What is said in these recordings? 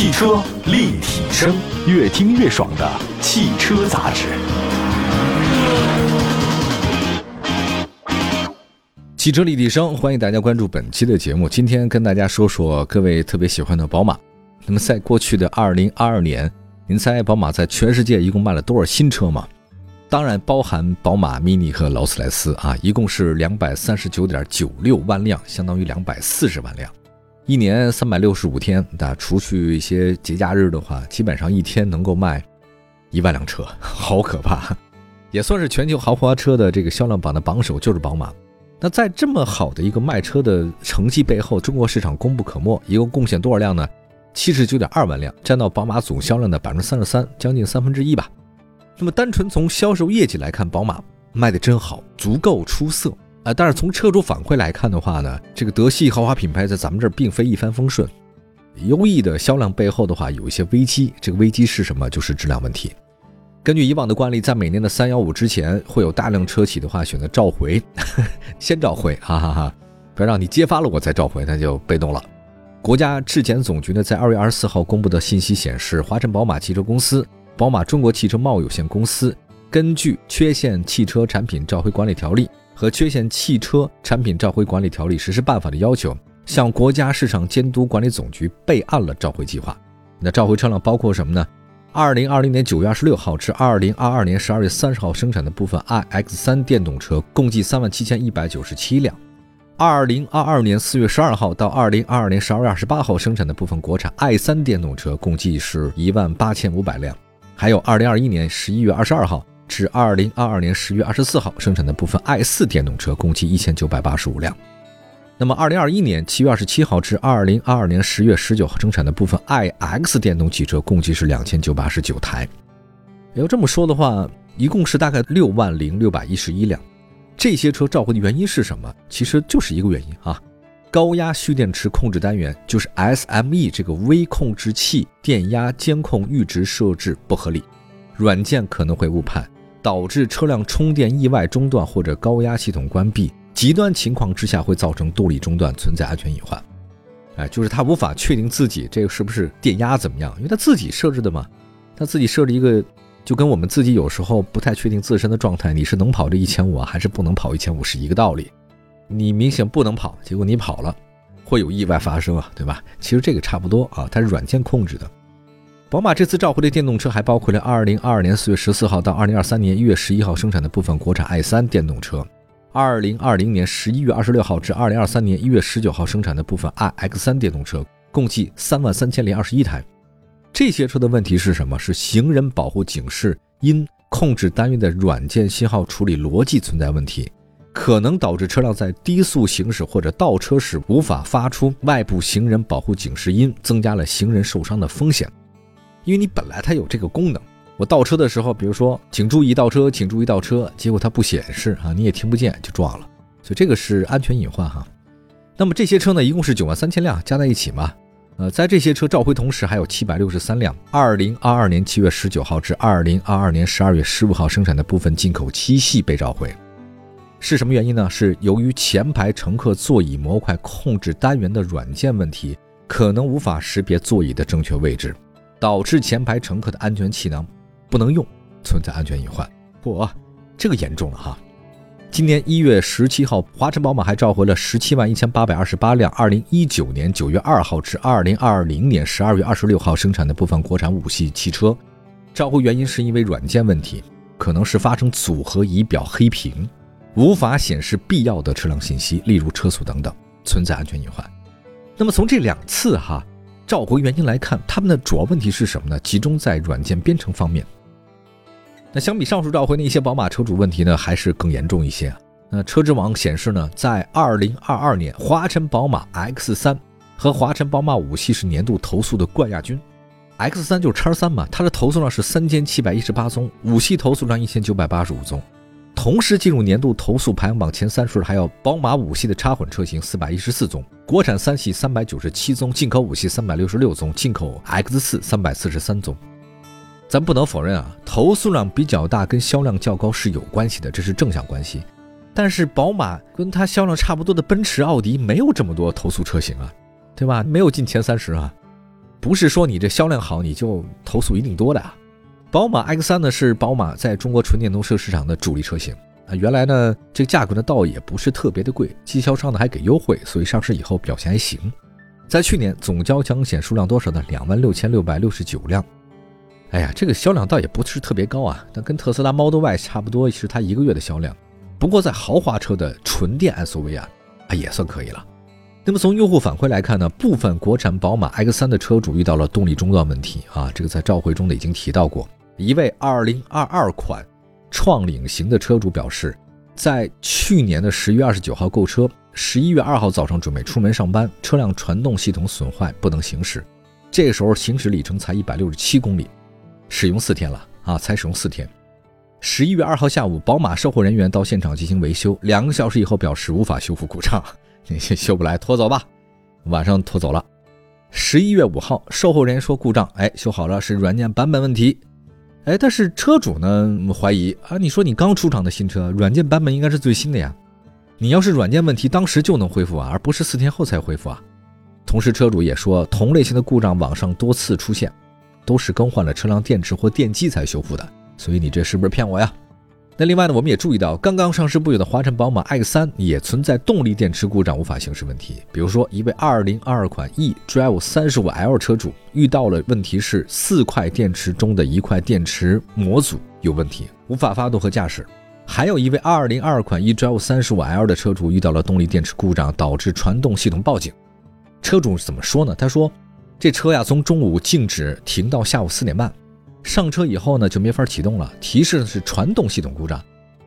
汽车立体声，越听越爽的汽车杂志。汽车立体声，欢迎大家关注本期的节目。今天跟大家说说各位特别喜欢的宝马。那么在过去的二零二二年，您猜宝马在全世界一共卖了多少新车吗？当然包含宝马 MINI 和劳斯莱斯啊，一共是两百三十九点九六万辆，相当于两百四十万辆。一年三百六十五天，那除去一些节假日的话，基本上一天能够卖一万辆车，好可怕！也算是全球豪华车的这个销量榜的榜首，就是宝马。那在这么好的一个卖车的成绩背后，中国市场功不可没，一共贡献多少辆呢？七十九点二万辆，占到宝马总销量的百分之三十三，将近三分之一吧。那么单纯从销售业绩来看，宝马卖的真好，足够出色啊！但是从车主反馈来看的话呢，这个德系豪华品牌在咱们这儿并非一帆风顺。优异的销量背后的话，有一些危机。这个危机是什么？就是质量问题。根据以往的惯例，在每年的三幺五之前，会有大量车企的话选择召回，先召回，哈哈哈！不要让你揭发了我再召回，那就被动了。国家质检总局呢，在二月二十四号公布的信息显示，华晨宝马汽车公司。宝马中国汽车贸易有限公司根据《缺陷汽车产品召回管理条例》和《缺陷汽车产品召回管理条例实施办法》的要求，向国家市场监督管理总局备案了召回计划。那召回车辆包括什么呢？二零二零年九月二十六号至二零二二年十二月三十号生产的部分 iX 三电动车，共计三万七千一百九十七辆；二零二二年四月十二号到二零二二年十二月二十八号生产的部分国产 i 三电动车，共计是一万八千五百辆。还有二零二一年十一月二十二号至二零二二年十月二十四号生产的部分 i 四电动车，共计一千九百八十五辆。那么二零二一年七月二十七号至二零二二年十月十九号生产的部分 iX 电动汽车，共计是两千九百八十九台。要这么说的话，一共是大概六万零六百一十一辆。这些车召回的原因是什么？其实就是一个原因啊。高压蓄电池控制单元就是 SME 这个微控制器电压监控阈值设置不合理，软件可能会误判，导致车辆充电意外中断或者高压系统关闭，极端情况之下会造成动力中断，存在安全隐患。哎，就是他无法确定自己这个是不是电压怎么样，因为他自己设置的嘛，他自己设置一个，就跟我们自己有时候不太确定自身的状态，你是能跑这一千五还是不能跑一千五是一个道理。你明显不能跑，结果你跑了，会有意外发生啊，对吧？其实这个差不多啊，它是软件控制的。宝马这次召回的电动车还包括了2022年4月14号到2023年1月11号生产的部分国产 i3 电动车，2020年11月26号至2023年1月19号生产的部分 iX3 电动车，共计3万三千零二十一台。这些车的问题是什么？是行人保护警示因控制单元的软件信号处理逻辑存在问题。可能导致车辆在低速行驶或者倒车时无法发出外部行人保护警示音，增加了行人受伤的风险。因为你本来它有这个功能，我倒车的时候，比如说请注意倒车，请注意倒车，结果它不显示啊，你也听不见就撞了，所以这个是安全隐患哈。那么这些车呢，一共是九万三千辆，加在一起嘛，呃，在这些车召回同时，还有七百六十三辆，二零二二年七月十九号至二零二二年十二月十五号生产的部分进口七系被召回。是什么原因呢？是由于前排乘客座椅模块控制单元的软件问题，可能无法识别座椅的正确位置，导致前排乘客的安全气囊不能用，存在安全隐患。嚯，这个严重了哈！今年一月十七号，华晨宝马还召回了十七万一千八百二十八辆二零一九年九月二号至二零二零年十二月二十六号生产的部分国产五系汽车，召回原因是因为软件问题，可能是发生组合仪表黑屏。无法显示必要的车辆信息，例如车速等等，存在安全隐患。那么从这两次哈召回原因来看，他们的主要问题是什么呢？集中在软件编程方面。那相比上述召回的一些宝马车主问题呢，还是更严重一些啊。那车之网显示呢，在2022年，华晨宝马 X3 和华晨宝马五系是年度投诉的冠亚军。X3 就是叉三嘛，它的投诉量是三千七百一十八宗，五系投诉量一千九百八十五宗。同时进入年度投诉排行榜前三十的还有宝马五系的插混车型四百一十四宗，国产三系三百九十七宗，进口五系三百六十六宗，进口 X 四三百四十三宗。咱不能否认啊，投诉量比较大跟销量较高是有关系的，这是正向关系。但是宝马跟它销量差不多的奔驰、奥迪没有这么多投诉车型啊，对吧？没有进前三十啊。不是说你这销量好你就投诉一定多的啊。宝马 X3 呢是宝马在中国纯电动车市场的主力车型啊，原来呢这个价格呢倒也不是特别的贵，经销商呢还给优惠，所以上市以后表现还行。在去年总交强险数量多少呢？两万六千六百六十九辆。哎呀，这个销量倒也不是特别高啊，但跟特斯拉 Model Y 差不多，是它一个月的销量。不过在豪华车的纯电 SUV 啊，啊也算可以了。那么从用户反馈来看呢，部分国产宝马 X3 的车主遇到了动力中断问题啊，这个在召回中呢已经提到过。一位2022款创领型的车主表示，在去年的十月二十九号购车，十一月二号早上准备出门上班，车辆传动系统损坏不能行驶，这个时候行驶里程才一百六十七公里，使用四天了啊，才使用四天。十一月二号下午，宝马售后人员到现场进行维修，两个小时以后表示无法修复故障，修不来拖走吧，晚上拖走了。十一月五号，售后人员说故障，哎，修好了，是软件版本问题。哎，但是车主呢怀疑啊，你说你刚出厂的新车，软件版本应该是最新的呀，你要是软件问题，当时就能恢复啊，而不是四天后才恢复啊。同时，车主也说，同类型的故障网上多次出现，都是更换了车辆电池或电机才修复的。所以你这是不是骗我呀？那另外呢，我们也注意到，刚刚上市不久的华晨宝马 X3 也存在动力电池故障无法行驶问题。比如说，一位2022款 eDrive 35L 车主遇到了问题是四块电池中的一块电池模组有问题，无法发动和驾驶。还有一位2022款 eDrive 35L 的车主遇到了动力电池故障，导致传动系统报警。车主怎么说呢？他说，这车呀从中午静止停到下午四点半。上车以后呢，就没法启动了。提示的是传动系统故障，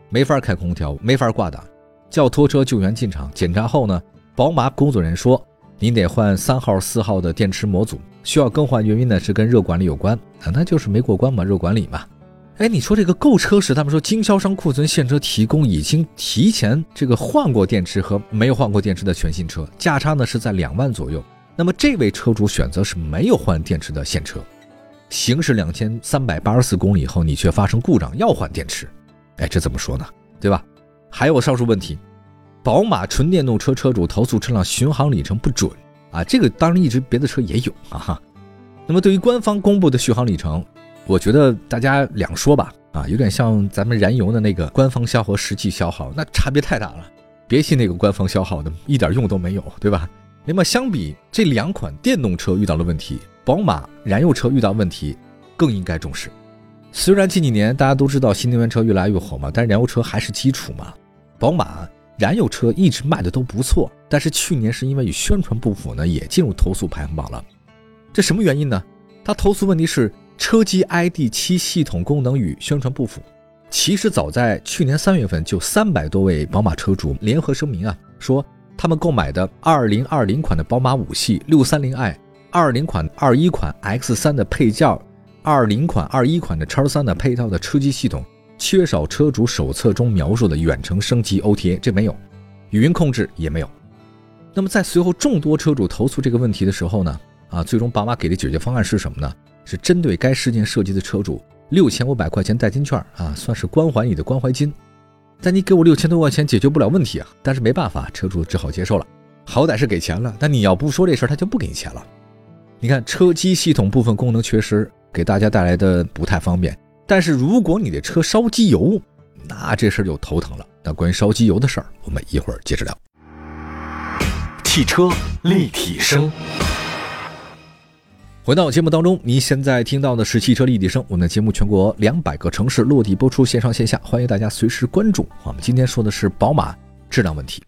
没法开空调，没法挂挡。叫拖车救援进场检查后呢，宝马工作人员说，您得换三号、四号的电池模组，需要更换原因呢是跟热管理有关啊，那就是没过关嘛，热管理嘛。哎，你说这个购车时，他们说经销商库存现车提供已经提前这个换过电池和没有换过电池的全新车，价差呢是在两万左右。那么这位车主选择是没有换电池的现车。行驶两千三百八十四公里后，你却发生故障，要换电池，哎，这怎么说呢？对吧？还有上述问题，宝马纯电动车车主投诉车辆巡航里程不准啊，这个当然一直别的车也有啊哈。那么对于官方公布的续航里程，我觉得大家两说吧啊，有点像咱们燃油的那个官方消耗实际消耗，那差别太大了。别信那个官方消耗的，一点用都没有，对吧？那么相比这两款电动车遇到了问题。宝马燃油车遇到问题，更应该重视。虽然近几年大家都知道新能源车越来越火嘛，但是燃油车还是基础嘛。宝马燃油车一直卖的都不错，但是去年是因为与宣传不符呢，也进入投诉排行榜了。这什么原因呢？他投诉问题是车机 ID7 系统功能与宣传不符。其实早在去年三月份，就三百多位宝马车主联合声明啊，说他们购买的2020款的宝马五系 630i。二零款、二一款 X 三的配件，二零款、二一款的叉三的配套的车机系统，缺少车主手册中描述的远程升级 OTA，这没有，语音控制也没有。那么在随后众多车主投诉这个问题的时候呢，啊，最终宝马给的解决方案是什么呢？是针对该事件涉及的车主六千五百块钱代金券啊，算是关怀你的关怀金。但你给我六千多块钱解决不了问题啊，但是没办法，车主只好接受了，好歹是给钱了。但你要不说这事儿，他就不给你钱了。你看，车机系统部分功能缺失，给大家带来的不太方便。但是如果你的车烧机油，那这事儿就头疼了。那关于烧机油的事儿，我们一会儿接着聊。汽车立体声，回到节目当中，您现在听到的是汽车立体声。我们的节目全国两百个城市落地播出，线上线下，欢迎大家随时关注。我们今天说的是宝马质量问题。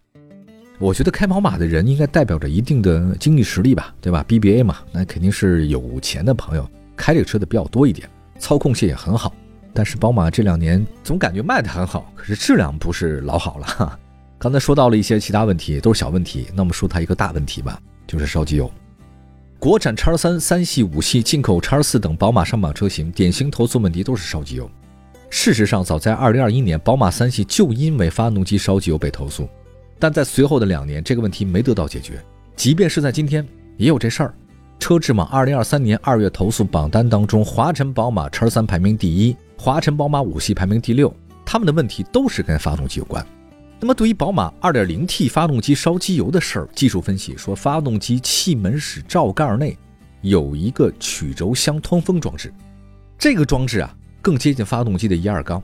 我觉得开宝马的人应该代表着一定的经济实力吧，对吧？BBA 嘛，那肯定是有钱的朋友开这个车的比较多一点，操控性也很好。但是宝马这两年总感觉卖的很好，可是质量不是老好了。哈。刚才说到了一些其他问题，都是小问题。那么说它一个大问题吧，就是烧机油。国产叉三、三系、五系、进口叉四等宝马上榜车型，典型投诉问题都是烧机油。事实上，早在2021年，宝马三系就因为发动机烧机油被投诉。但在随后的两年，这个问题没得到解决。即便是在今天，也有这事儿。车质网二零二三年二月投诉榜单当中，华晨宝马叉三排名第一，华晨宝马五系排名第六。他们的问题都是跟发动机有关。那么，对于宝马二点零 T 发动机烧机油的事儿，技术分析说，发动机气门室罩盖内有一个曲轴箱通风装置，这个装置啊更接近发动机的一二缸。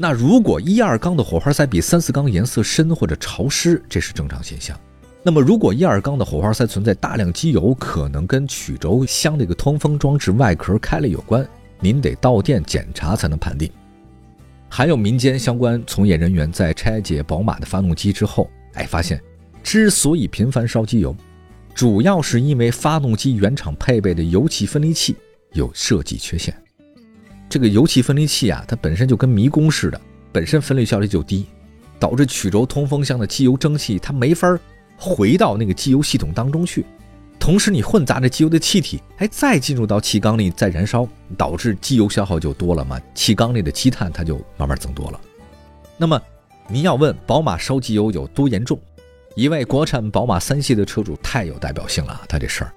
那如果一二缸的火花塞比三四缸颜色深或者潮湿，这是正常现象。那么如果一二缸的火花塞存在大量机油，可能跟曲轴箱的一个通风装置外壳开了有关，您得到店检查才能判定。还有民间相关从业人员在拆解宝马的发动机之后，哎，发现之所以频繁烧机油，主要是因为发动机原厂配备的油气分离器有设计缺陷。这个油气分离器啊，它本身就跟迷宫似的，本身分离效率就低，导致曲轴通风箱的机油蒸汽它没法回到那个机油系统当中去。同时，你混杂着机油的气体，哎，再进入到气缸里再燃烧，导致机油消耗就多了嘛，气缸里的积碳它就慢慢增多了。那么，您要问宝马烧机油有多严重？一位国产宝马三系的车主太有代表性了，他这事儿。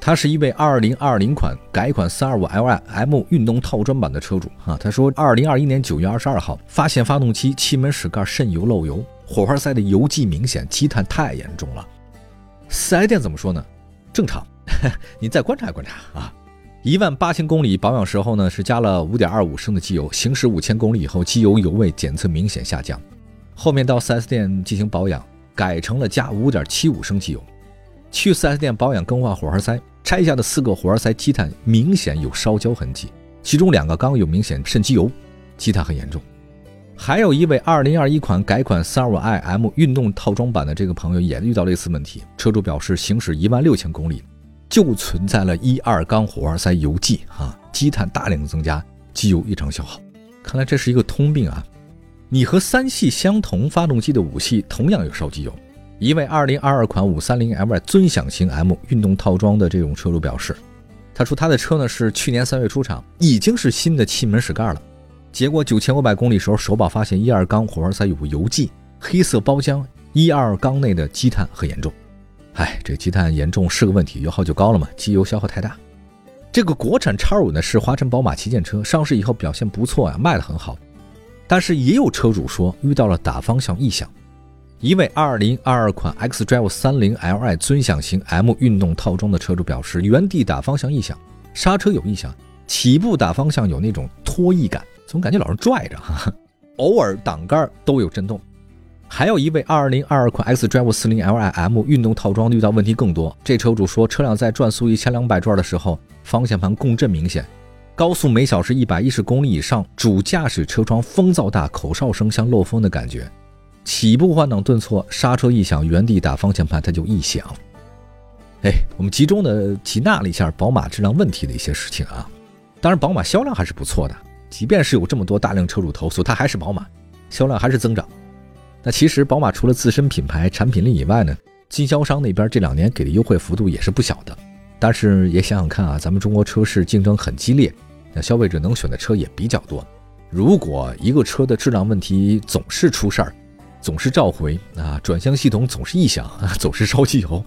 他是一位2020款改款 325Li-M 运动套装版的车主啊。他说，2021年9月22号发现发动机气门室盖渗油漏油，火花塞的油迹明显，积碳太严重了。四 S 店怎么说呢？正常，你再观察观察啊。一万八千公里保养时候呢，是加了5.25升的机油，行驶五千公里以后，机油油位检测明显下降。后面到 4S 店进行保养，改成了加5.75升机油。去 4S 店保养更换火花塞。拆下的四个火花塞积碳明显有烧焦痕迹，其中两个缸有明显渗机油，积碳很严重。还有一位2021款改款 325i-M 运动套装版的这个朋友也遇到类似问题，车主表示行驶1万六千公里就存在了一二缸火花塞油迹啊，积碳大量增加，机油异常消耗。看来这是一个通病啊！你和三系相同发动机的五系同样有烧机油。一位2022款 530Ly 尊享型 M 运动套装的这种车主表示，他说他的车呢是去年三月出厂，已经是新的气门室盖了，结果九千五百公里时候首保发现一二缸火花塞有油迹，黑色包浆，一二缸内的积碳很严重。哎，这积碳严重是个问题，油耗就高了嘛，机油消耗太大。这个国产叉五呢是华晨宝马旗舰车，上市以后表现不错啊，卖的很好，但是也有车主说遇到了打方向异响。一位2022款 xDrive 30Li 尊享型 M 运动套装的车主表示，原地打方向异响，刹车有异响，起步打方向有那种拖曳感，总感觉老是拽着，哈，偶尔挡杆都有震动。还有一位2022款 xDrive 40Li M 运动套装遇到问题更多，这车主说，车辆在转速一千两百转的时候，方向盘共振明显，高速每小时一百一十公里以上，主驾驶车窗风噪大，口哨声像漏风的感觉。起步换挡顿挫，刹车异响，原地打方向盘它就异响。哎，我们集中的集纳了一下宝马质量问题的一些事情啊。当然，宝马销量还是不错的，即便是有这么多大量车主投诉，它还是宝马，销量还是增长。那其实宝马除了自身品牌产品力以外呢，经销商那边这两年给的优惠幅度也是不小的。但是也想想看啊，咱们中国车市竞争很激烈，那消费者能选的车也比较多。如果一个车的质量问题总是出事儿，总是召回啊，转向系统总是异响，总是烧机油，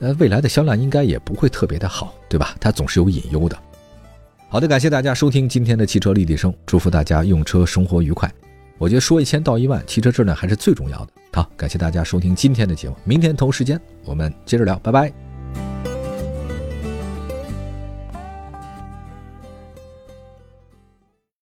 呃，未来的销量应该也不会特别的好，对吧？它总是有隐忧的。好的，感谢大家收听今天的汽车立体声，祝福大家用车生活愉快。我觉得说一千道一万，汽车质量还是最重要的。好，感谢大家收听今天的节目，明天同时间我们接着聊，拜拜。